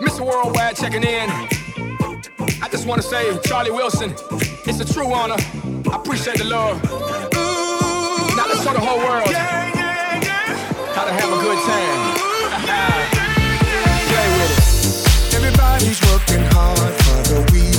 Mr. Worldwide checking in. I just want to say, Charlie Wilson, it's a true honor. I appreciate the love. Ooh, now let's show the whole world yeah, yeah, yeah. how to have a good time. Play with it. Everybody's working hard for the week.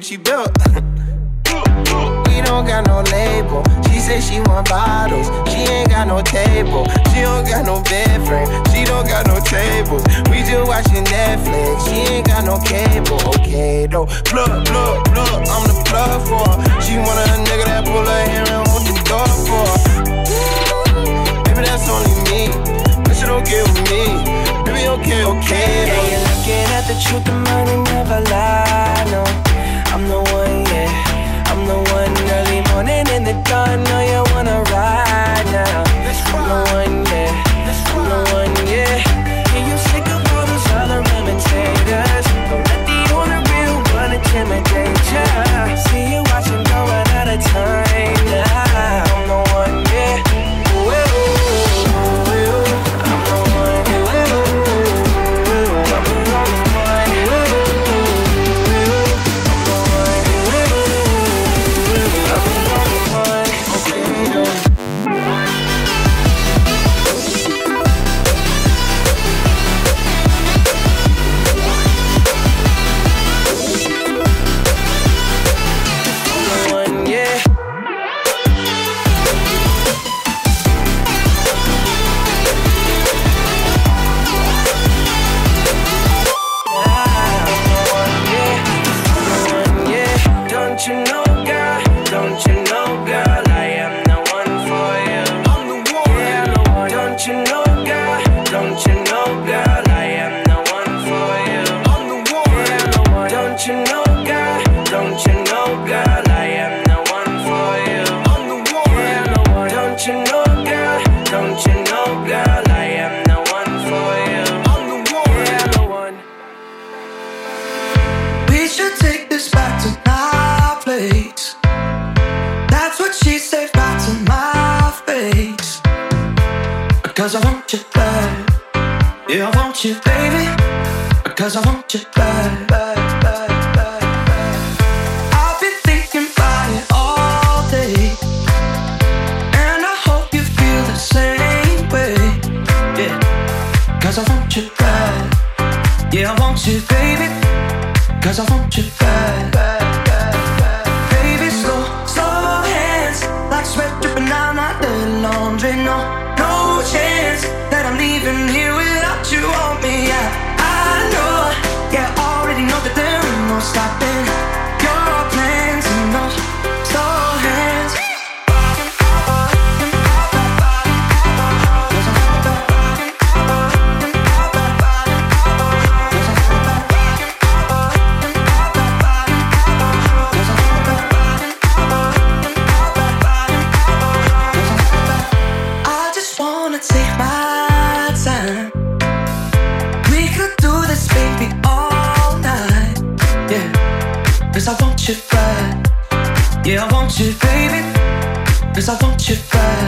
Gucci belt. we don't got no label. She said she want bottles. She ain't got no table. She don't got no bed frame. She don't got no tables. We just watching Netflix. She ain't got no cable. Okay though. Plug, plug, plug. I'm the plug for her. She want a nigga that pull her hair and hold the door for her. Maybe that's only me. But she don't get with me. Baby, okay, okay. Yeah, you're looking at the truth, the money never lie. No. I'm the one, yeah. I'm the one early morning in the dawn Know you wanna ride now. I'm the one Cause I want you back. Baby, slow, slow hands. Like sweat dripping down my dirty laundry. No, no chance that I'm leaving here without you on me. I know, yeah, already know that there ain't no stopping your plans Cause I want you back.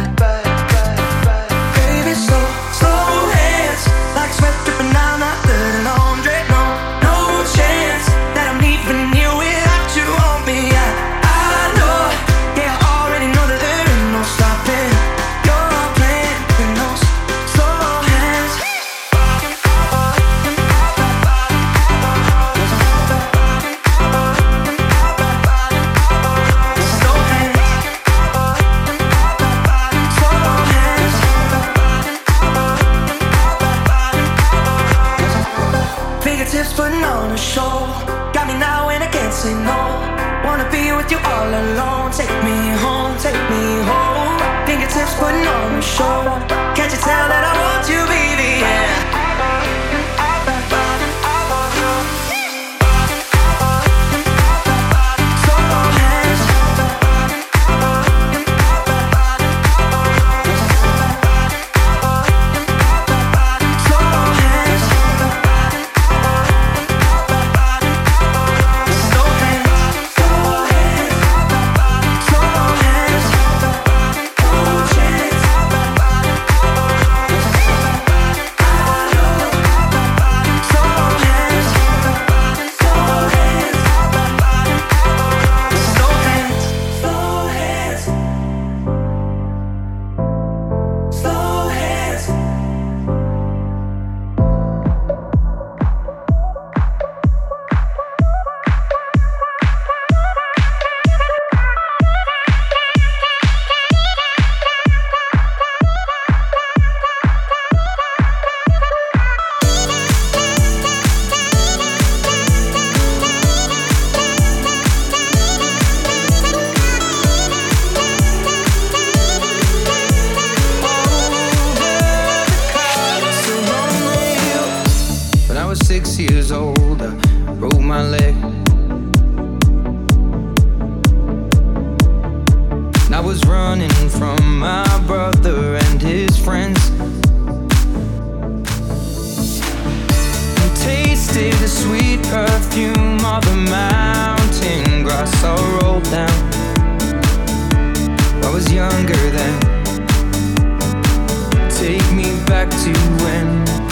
Old, I broke my leg. And I was running from my brother and his friends. And tasted the sweet perfume of the mountain grass I rolled down. I was younger then. Take me back to when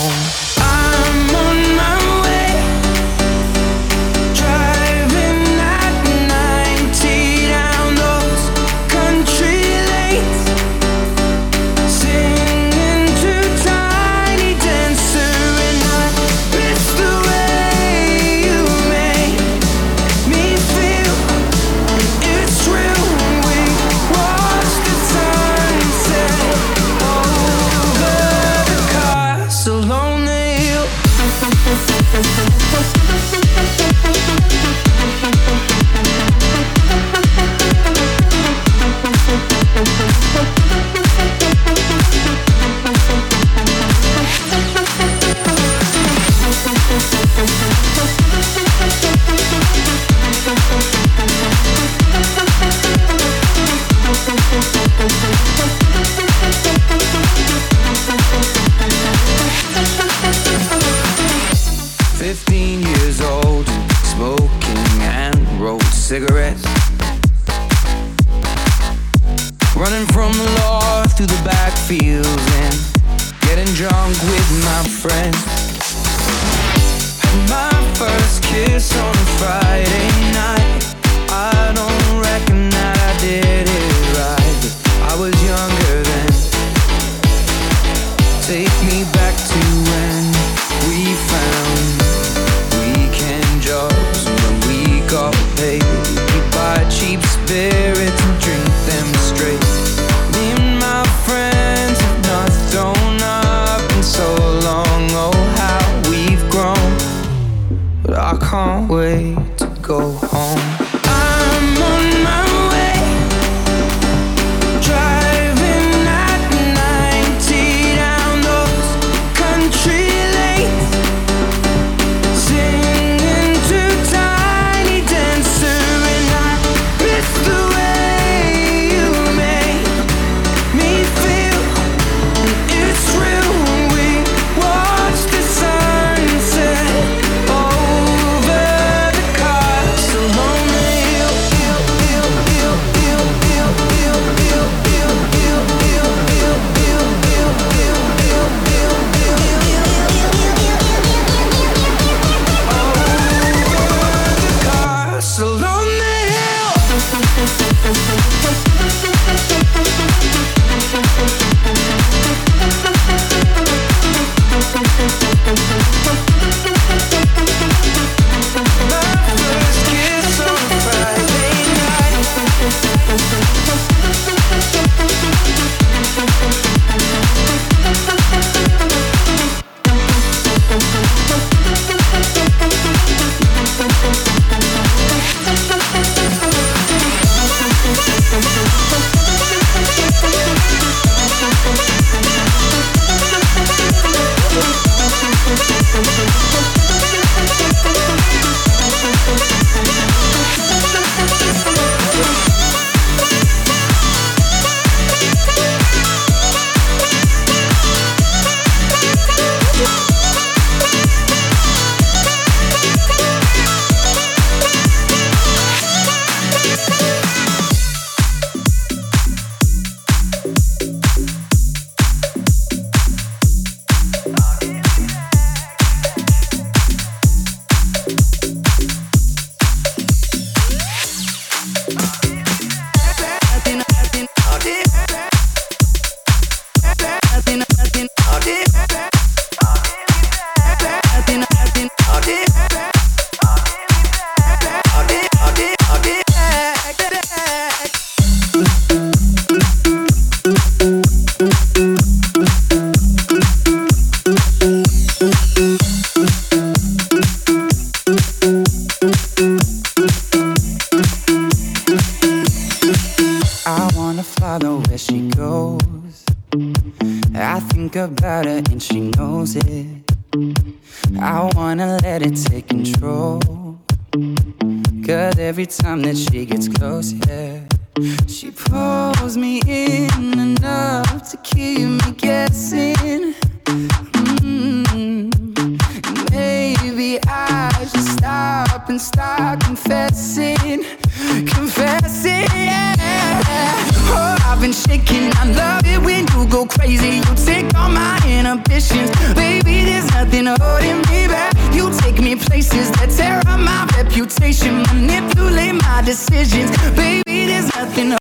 cigarette. ambitions. Baby, there's nothing holding me back. You take me places that tear up my reputation, manipulate my decisions. Baby, there's nothing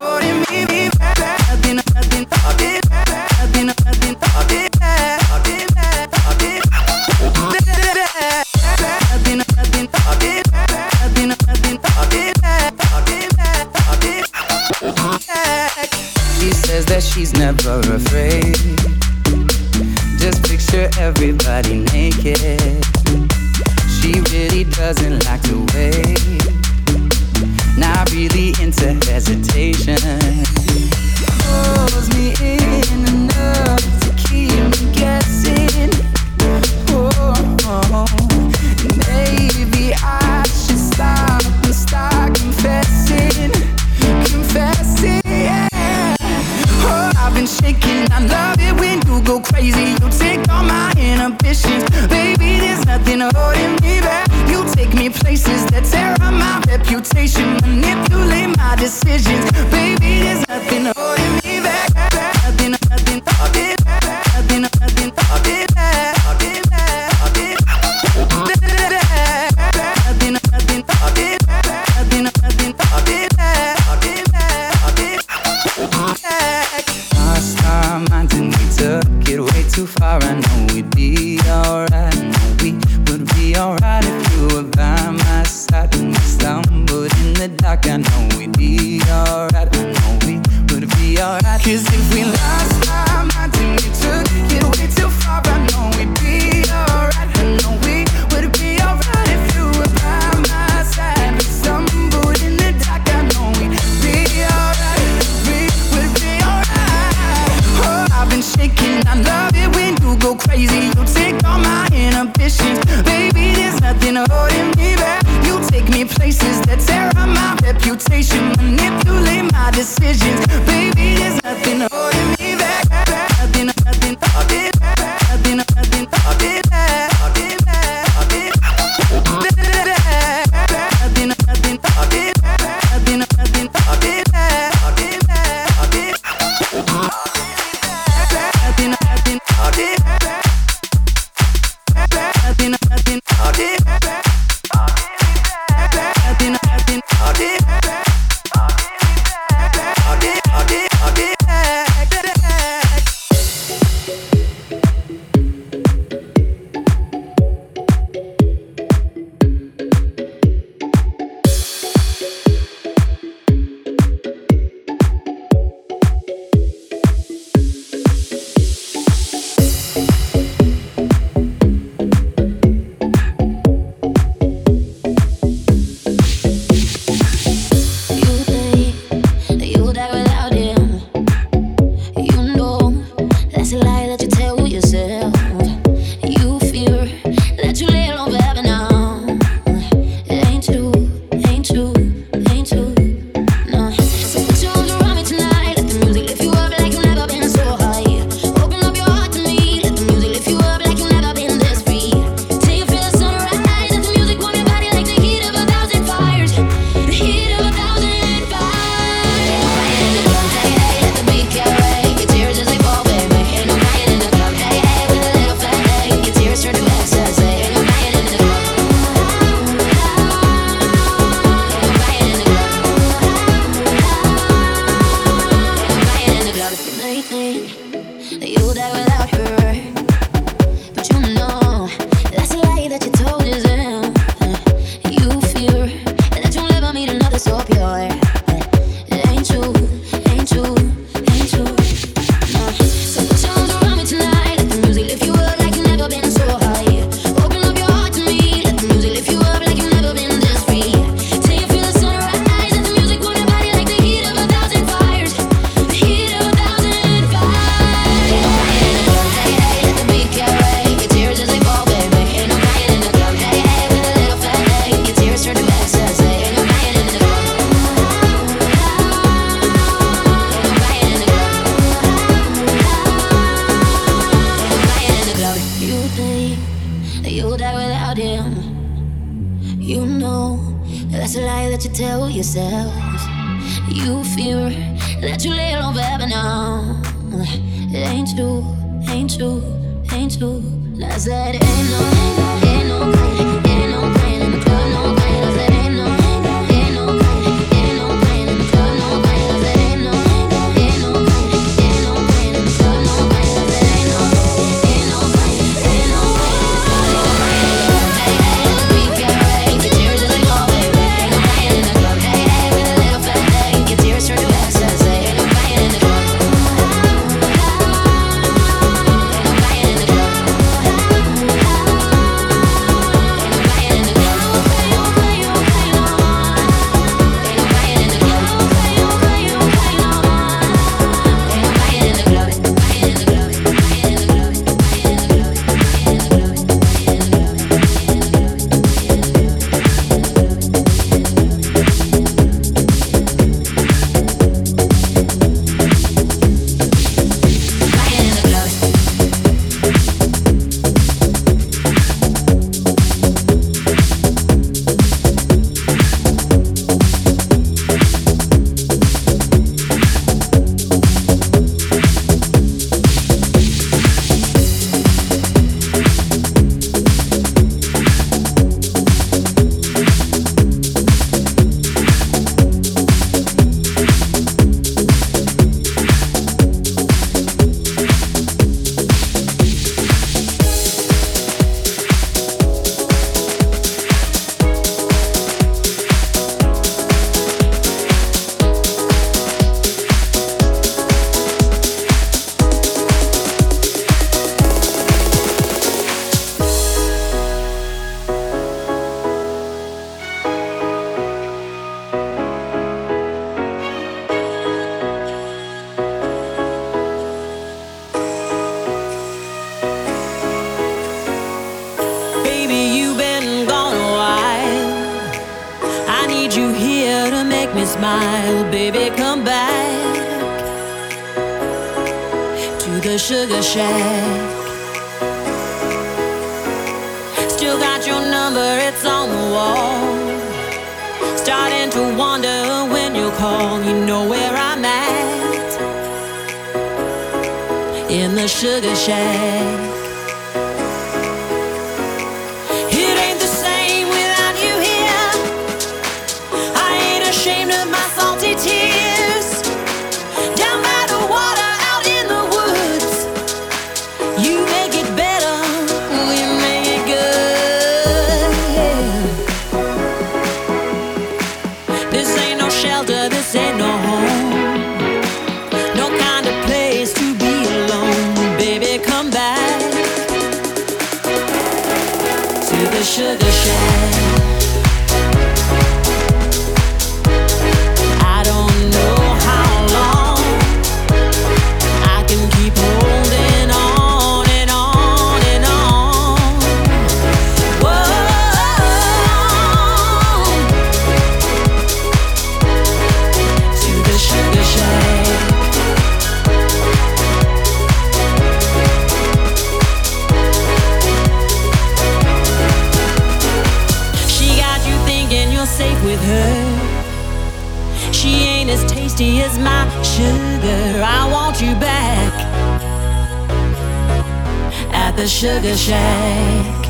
the sugar shack.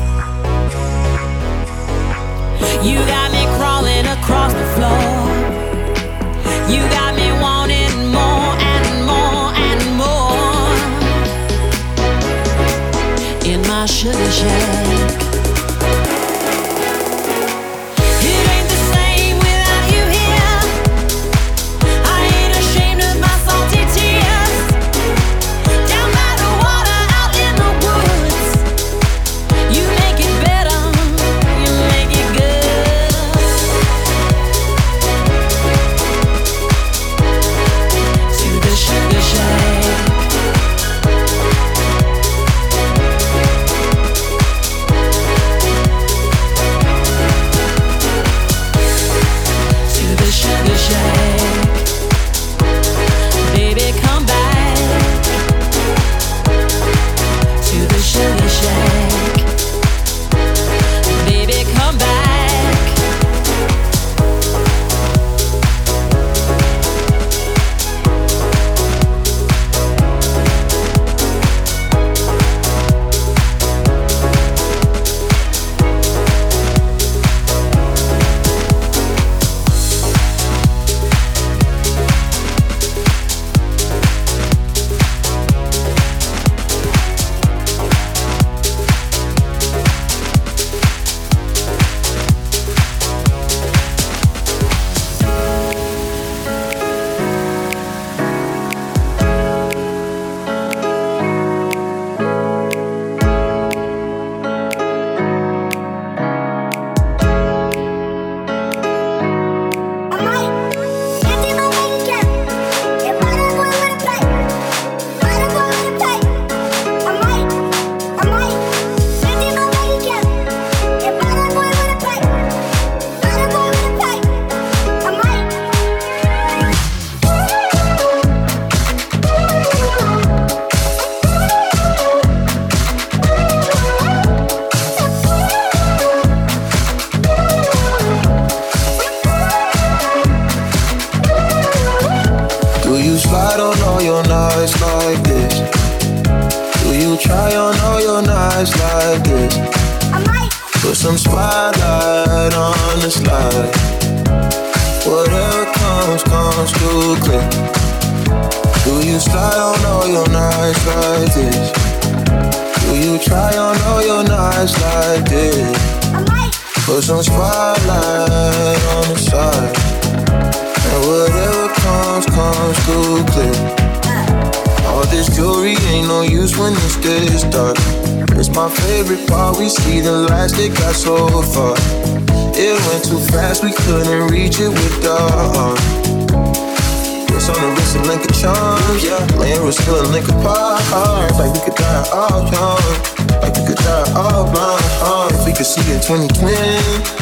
You got me crawling across the floor. You got me wanting more and more and more in my sugar shack. clear. All this jewelry ain't no use when it's this dark. It's my favorite part. We see the lights that got so far. It went too fast, we couldn't reach it with our arm. Wrist on the wrist and link of charms, yeah. Laying was still a link apart. Like we could die all young, like we could die all blind. If we could see in 2020.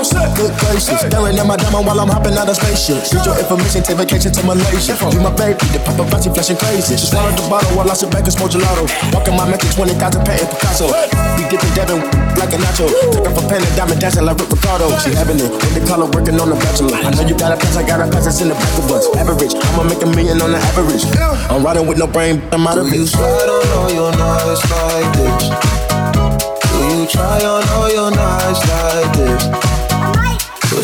Oh shit, good gracious. Staring at my diamond while I'm hopping out of spaceship. Need your information, take vacation to Malaysia. You my baby, the paparazzi flashing crazy. Just swallowed the bottle while I sit back and smoke gelato. Walking my metric 20,000 patent Picasso. We get the Devin like a nacho. Took off a pen and diamond dancing like Rick Ricardo. She having it with the color working on the bachelor. I know you got a pass, I got a pass, it's in the back of us. Average, I'ma make a million on the average. I'm riding with no brain, I'm out of Do you it. slide on all your nights like this? Do you try on all your nights like this?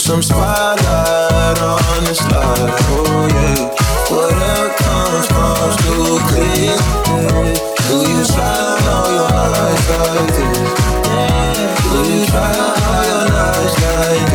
Some spotlight on the slide, oh yeah. Whatever comes, comes too clear. Do you on all your nights like this? Do you try all your nights like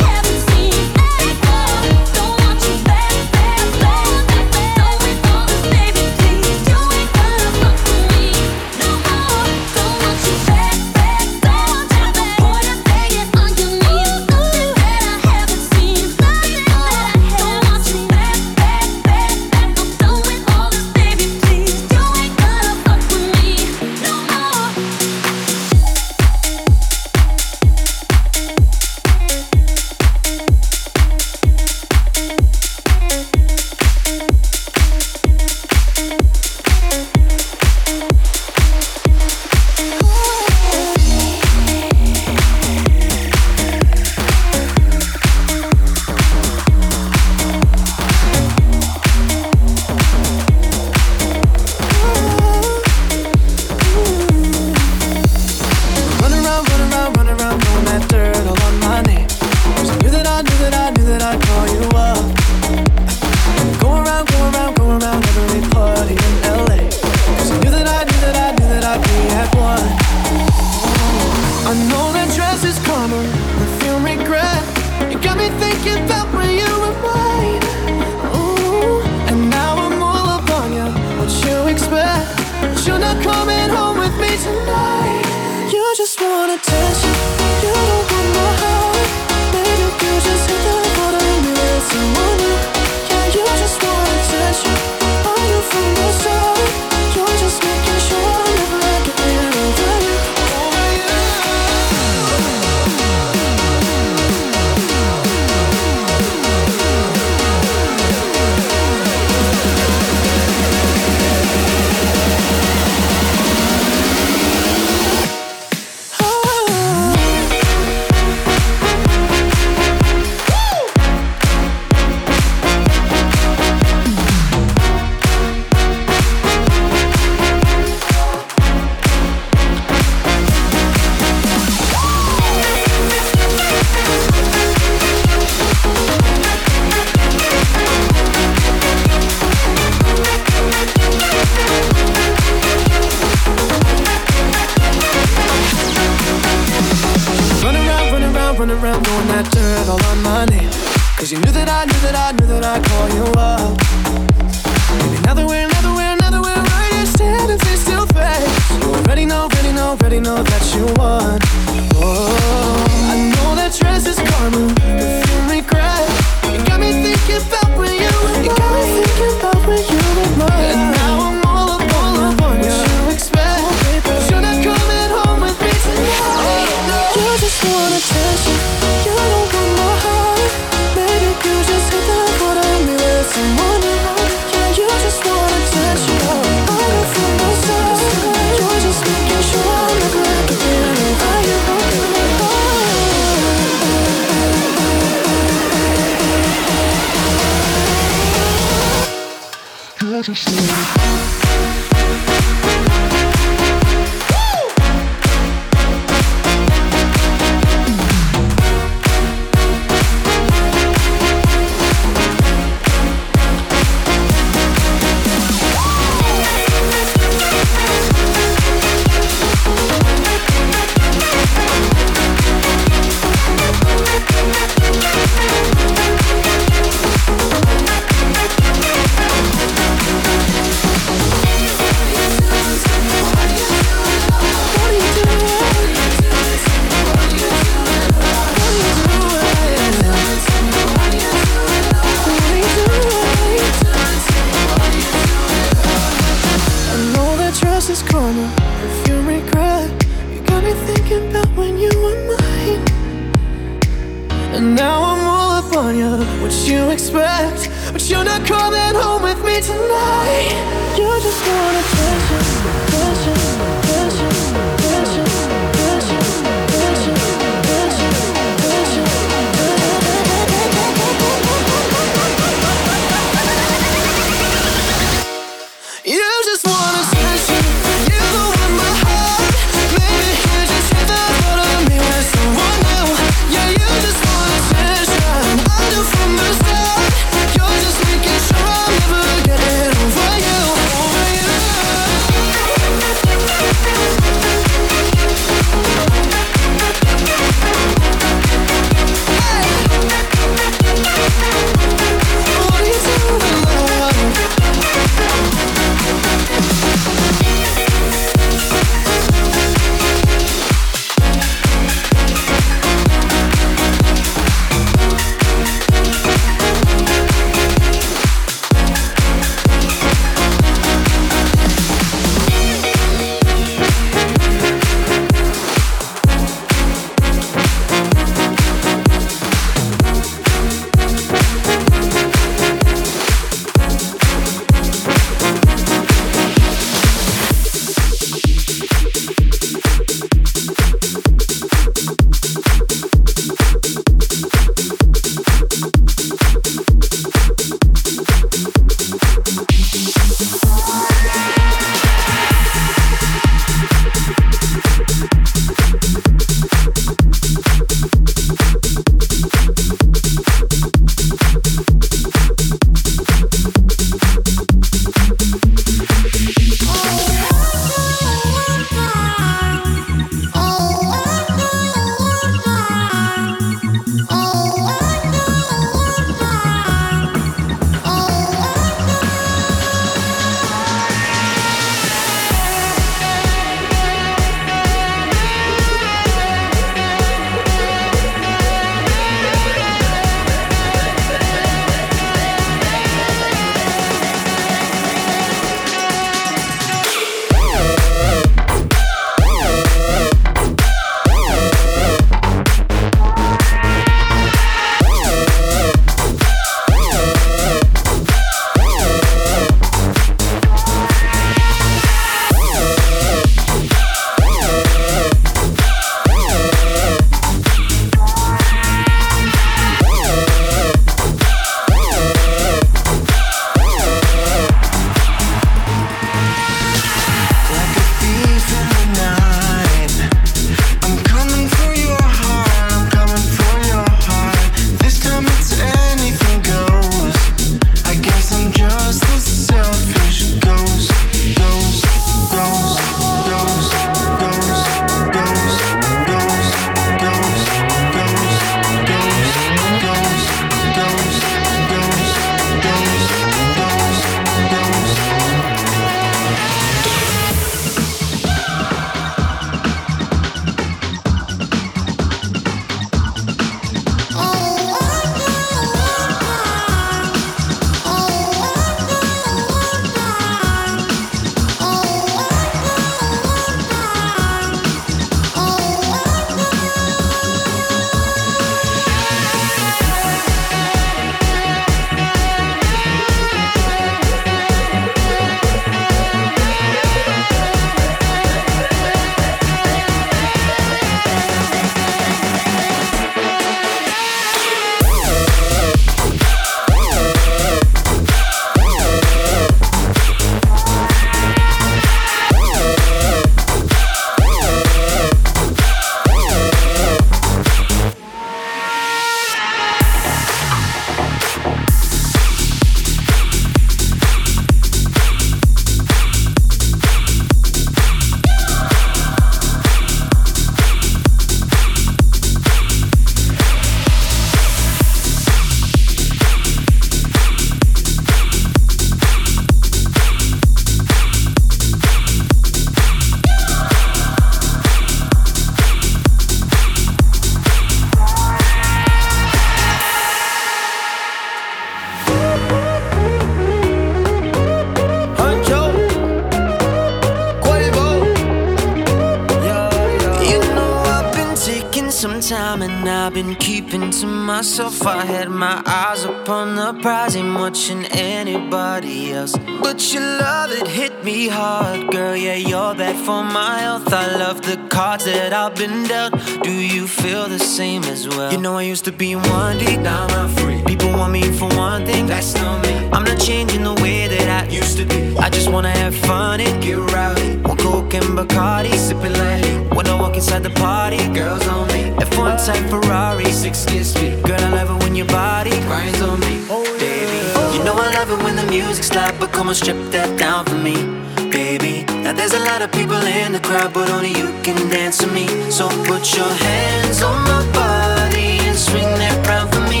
put your hands on my body and swing that round for me,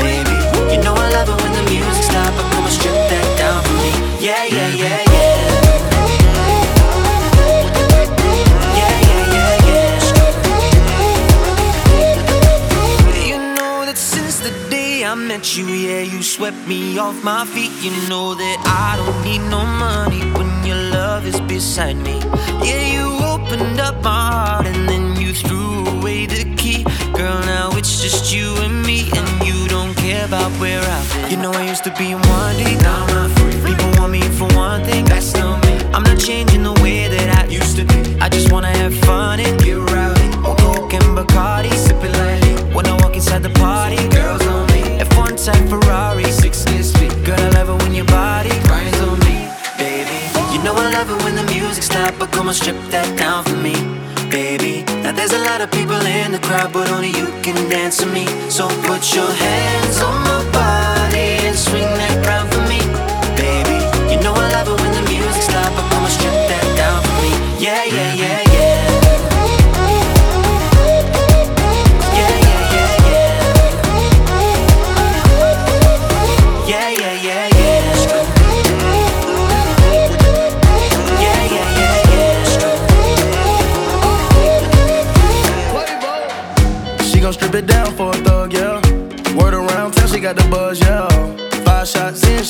baby. You know I love it when the but come on, strip that down for me. Yeah, yeah, yeah, yeah. Yeah, yeah, yeah, yeah. You know that since the day I met you, yeah, you swept me off my feet. You know that I don't need no money when your love is beside me. Yeah, you opened up my heart and then you threw away the key. Girl, now it's just you and me, and you don't care about where I've been. You know I used to be one deep, now I'm free. People want me for one thing, that's not me. I'm not changing the way that I used to be. I just wanna have fun and get rowdy. One Coke and Bacardi, sipping lightly. When I walk inside the party, girls on me. F1 type Ferrari, six kiss me. Girl, I love it when your body grinds on me, baby. You know I love it when the music loud, but come on, strip that down lot of people in the crowd, but only you can dance to me. So put your hands on my body and swing that round for me, baby. You know I love it when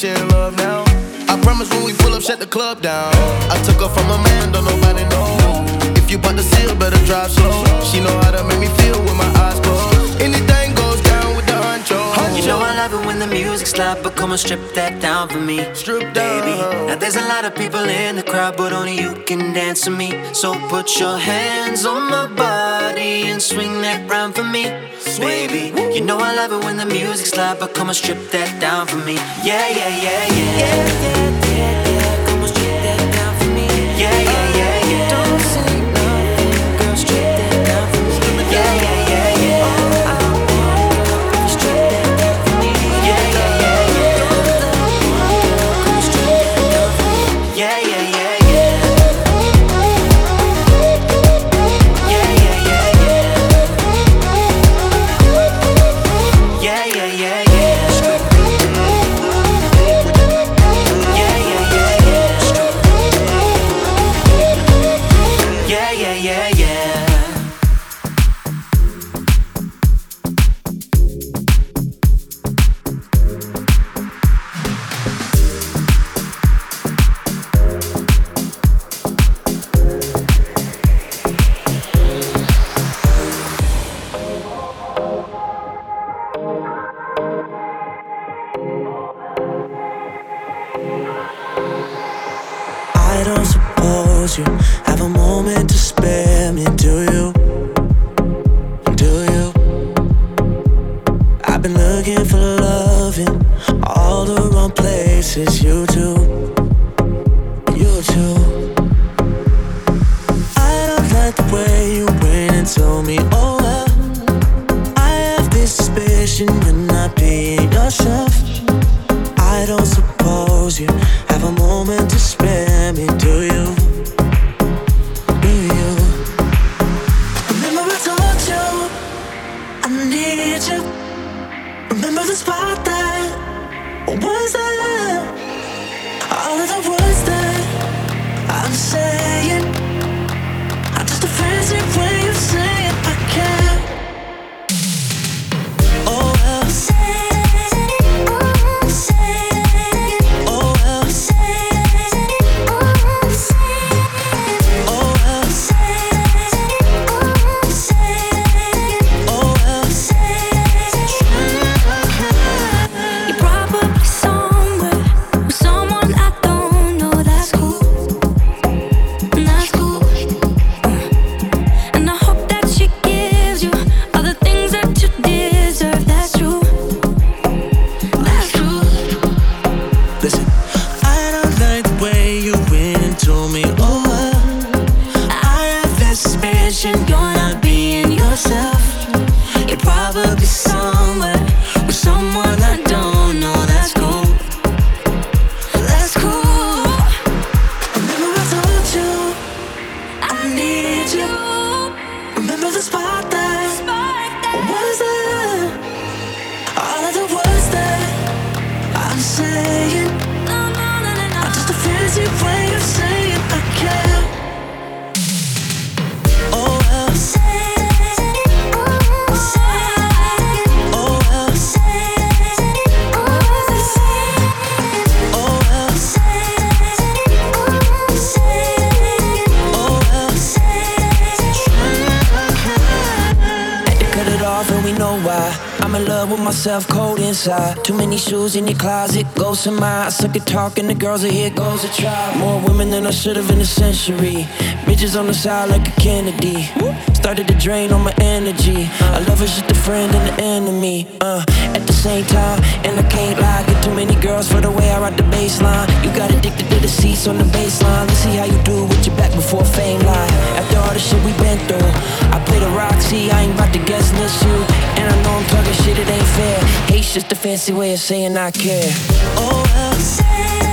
she love now. I promise when we pull up, shut the club down. I took her from a man, don't nobody know. If you bought the seal, better drive slow. She know how to make me feel with my eyes closed. You know I love it when the music's loud, but come on, strip that down for me. Strip down. Baby, now there's a lot of people in the crowd, but only you can dance to me. So put your hands on my body and swing that round for me. Baby, you know I love it when the music's loud, but come on, strip that down for me. Yeah, yeah, yeah, yeah. Yeah, yeah, yeah, inside. Too many shoes in your closet, ghosts in my eyes. Suck at talking, the girls are here, goes a try. More women than I should have in a century. Bitches on the side like a Kennedy. Started to drain on my energy. I love her, she's the friend and the enemy. Uh, at the same time, and I can't lie. Get too many girls for the way I rock the baseline. You got addicted to the seats on the baseline. Let's see how you do with your back before fame lie. After all the shit we been through, I play the Roxy. I ain't about to guess miss you. And I I'm talking shit, it ain't fair. Hate's just a fancy way of saying I care. Oh well.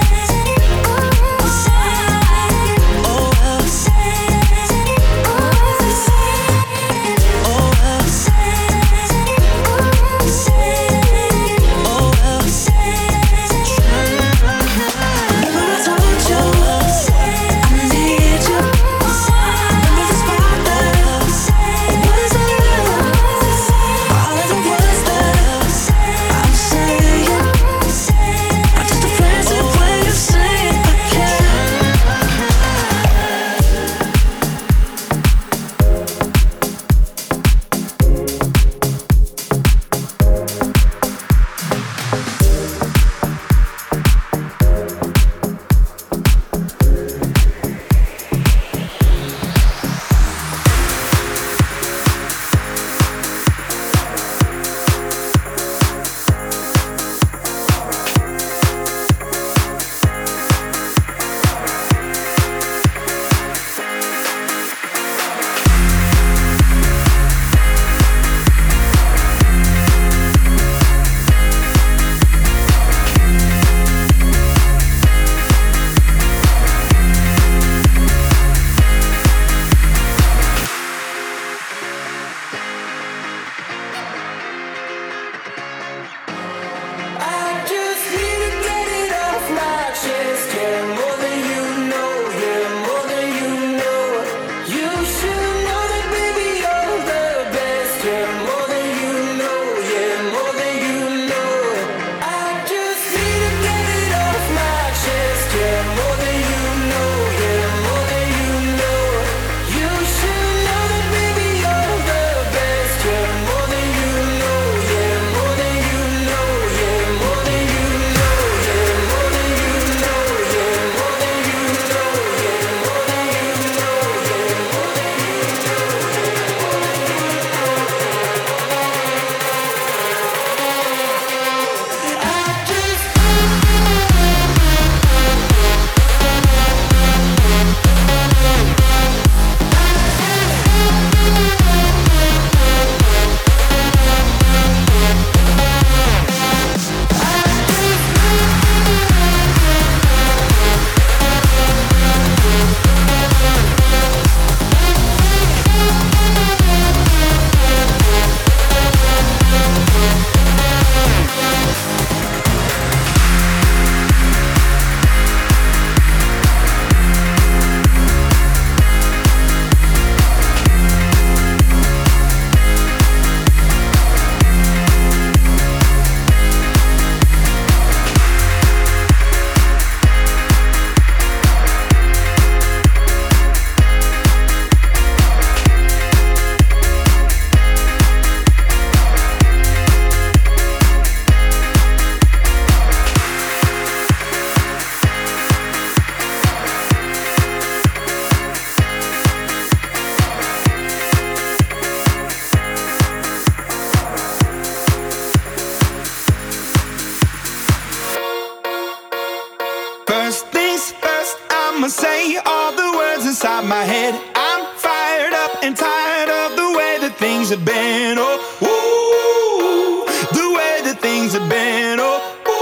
have been, oh, ooh, the way that things have been, oh, ooh.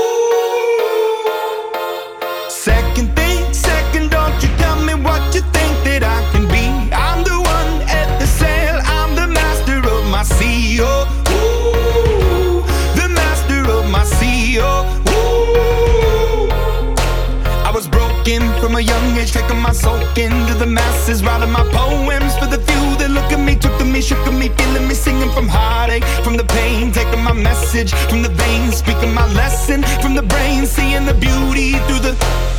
Second thing, second, don't you tell me what you think that I can be. I'm the one at the sail, I'm the master of my sea, oh, ooh, the master of my sea, oh, ooh. I was broken from a young age, taking my soul into the masses, writing my poem shook me, feeling me, singing from heartache, from the pain, taking my message. From the veins, speaking my lesson. From the brain, seeing the beauty through the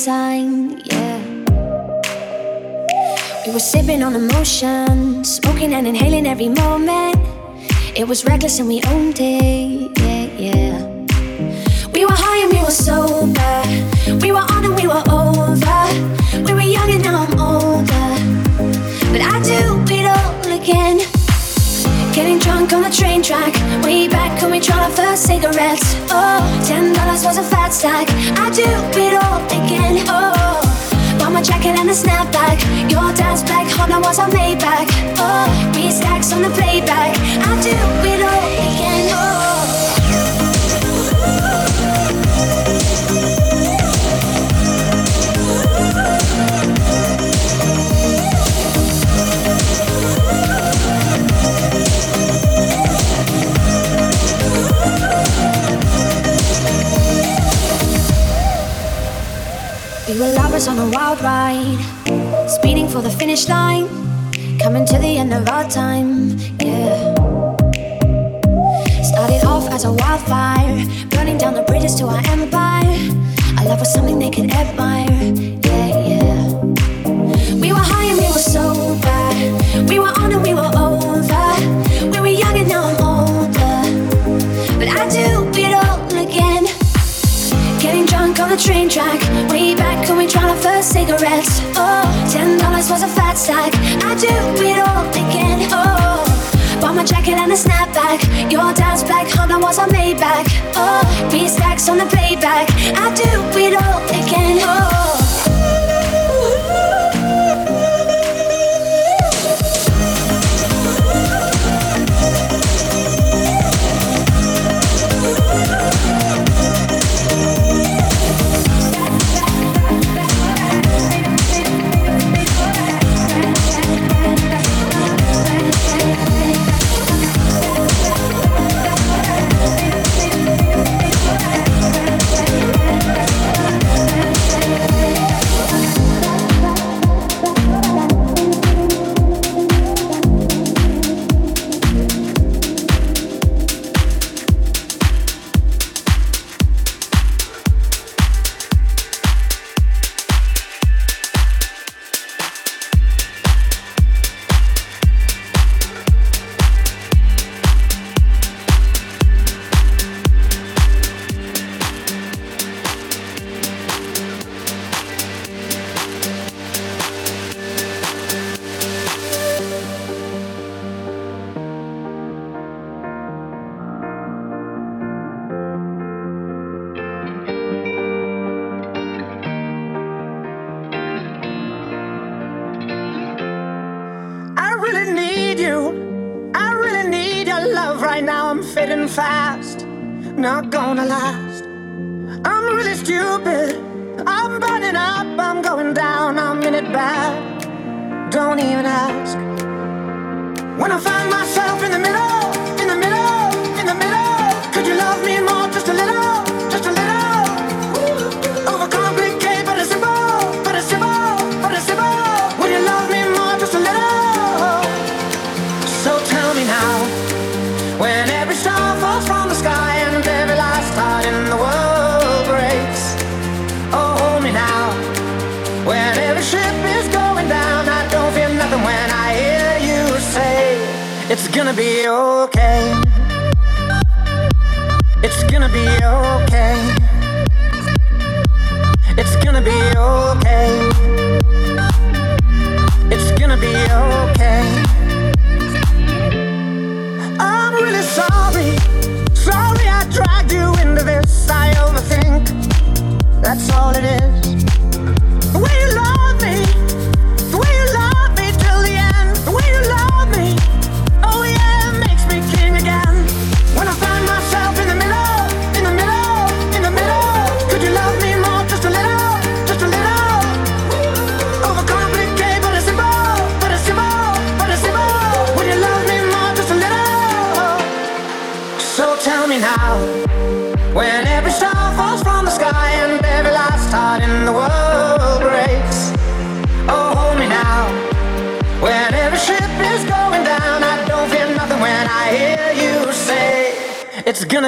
sign, yeah. We were sipping on emotion, smoking and inhaling every moment. It was reckless and we owned it, yeah, yeah. We were high and we were sober. We were on and we were over. We were young and now I'm older. But I do it all again. Getting drunk on the train track. Way back when we tried our first cigarettes. Oh, dollars was a fat stack. I do it all again. Oh, bought my jacket and a snapback. Your dad's black Honda was a Maybach. Oh, three stacks on the playback. I do it all again. Oh. We were lovers on a wild ride, speeding for the finish line, coming to the end of our time, yeah. Started off as a wildfire, burning down the bridges to our empire. Our love was something they could admire, train track. Way back when we tried our first cigarettes. Oh, ten dollars was a fat stack. I do it all again. Oh, bought my jacket and a snapback. Your dad's black Honda was a Maybach. Oh, three stacks on the playback. I do it all again. Oh. Ask. When I find myself in the middle, gonna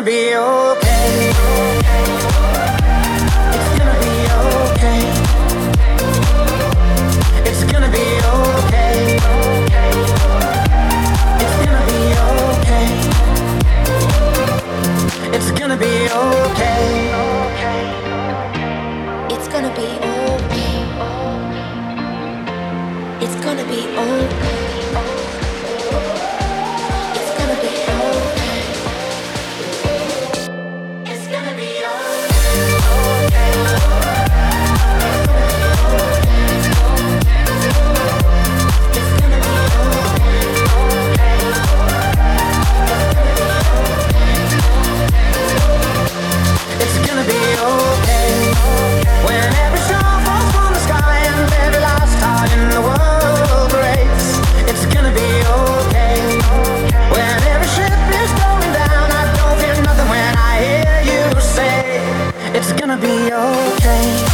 be yours. gonna be okay.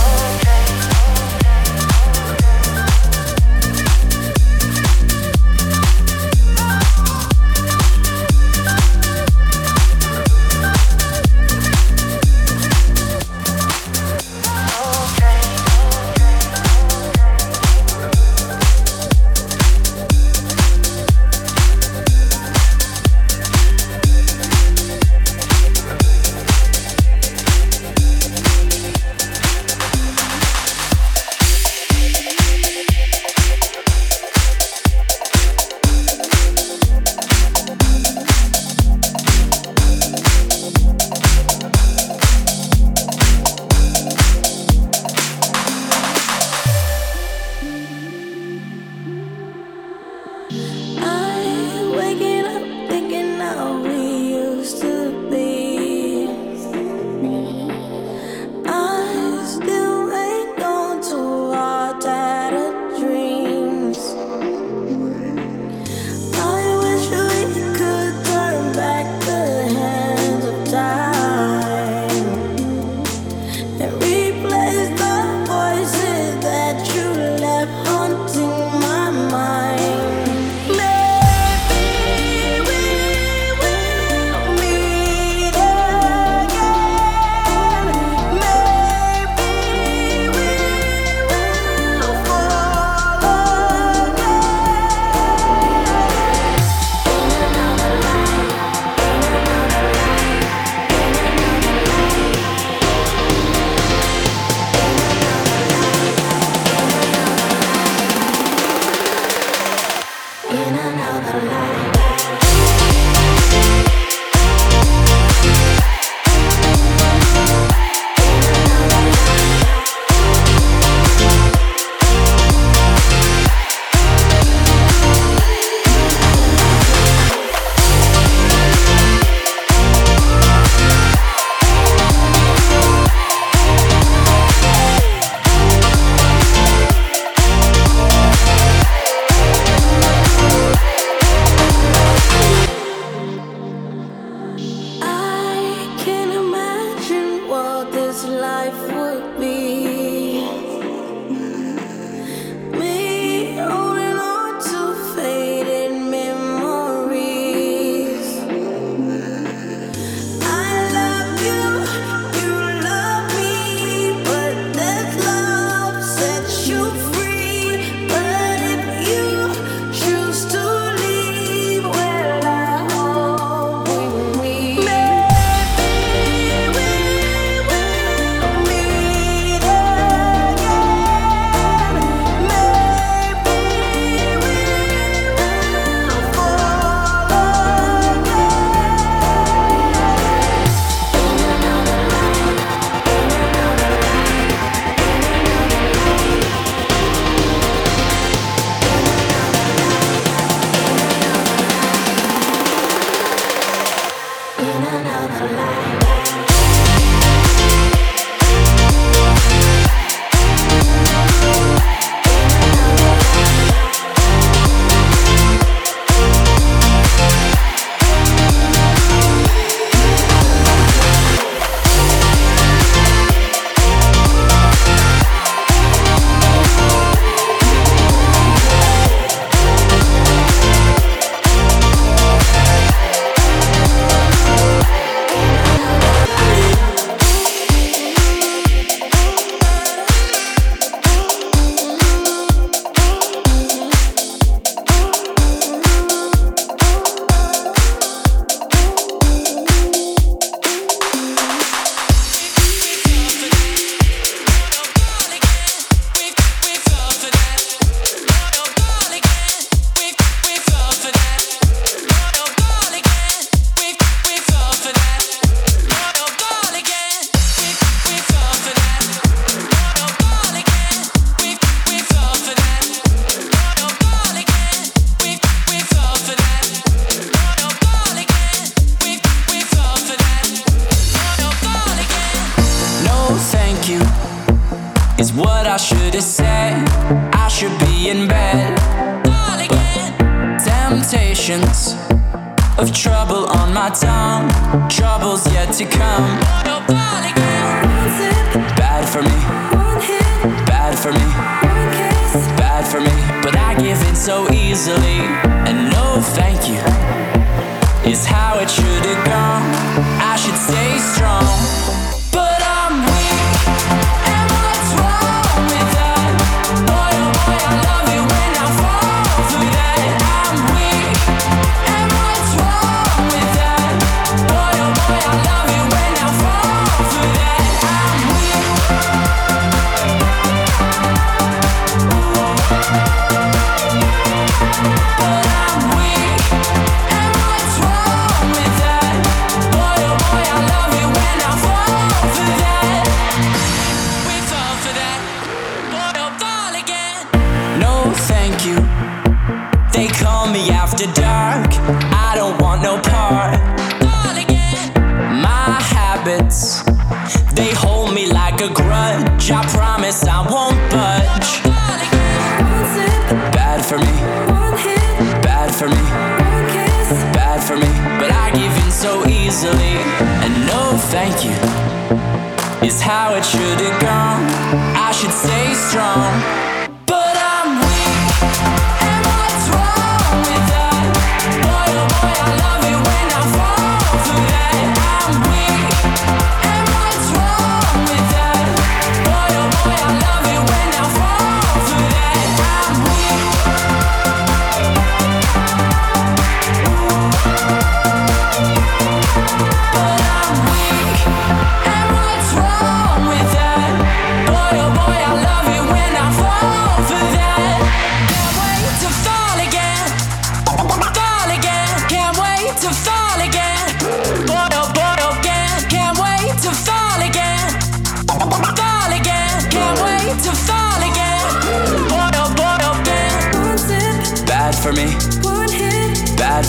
for me, but I give in so easily. And no thank you is how it should have gone. I should stay strong.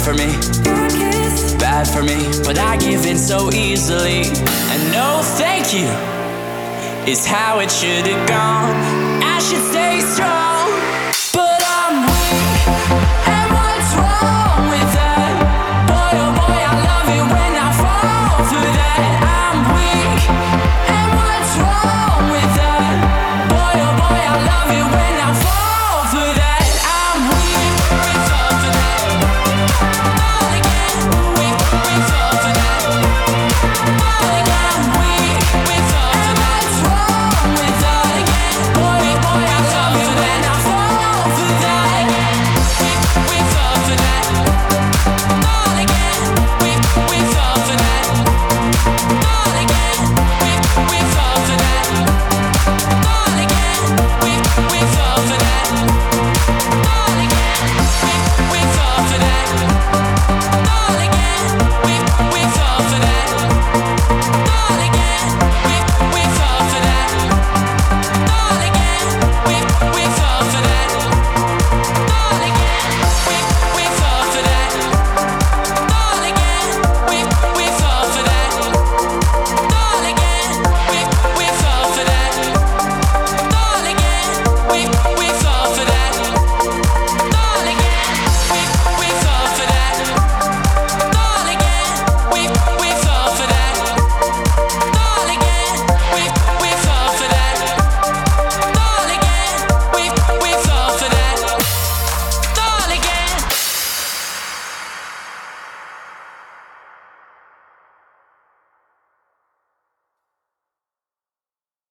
for me, bad for me, but I give in so easily. And no, thank you is how it should have gone. I should stay strong.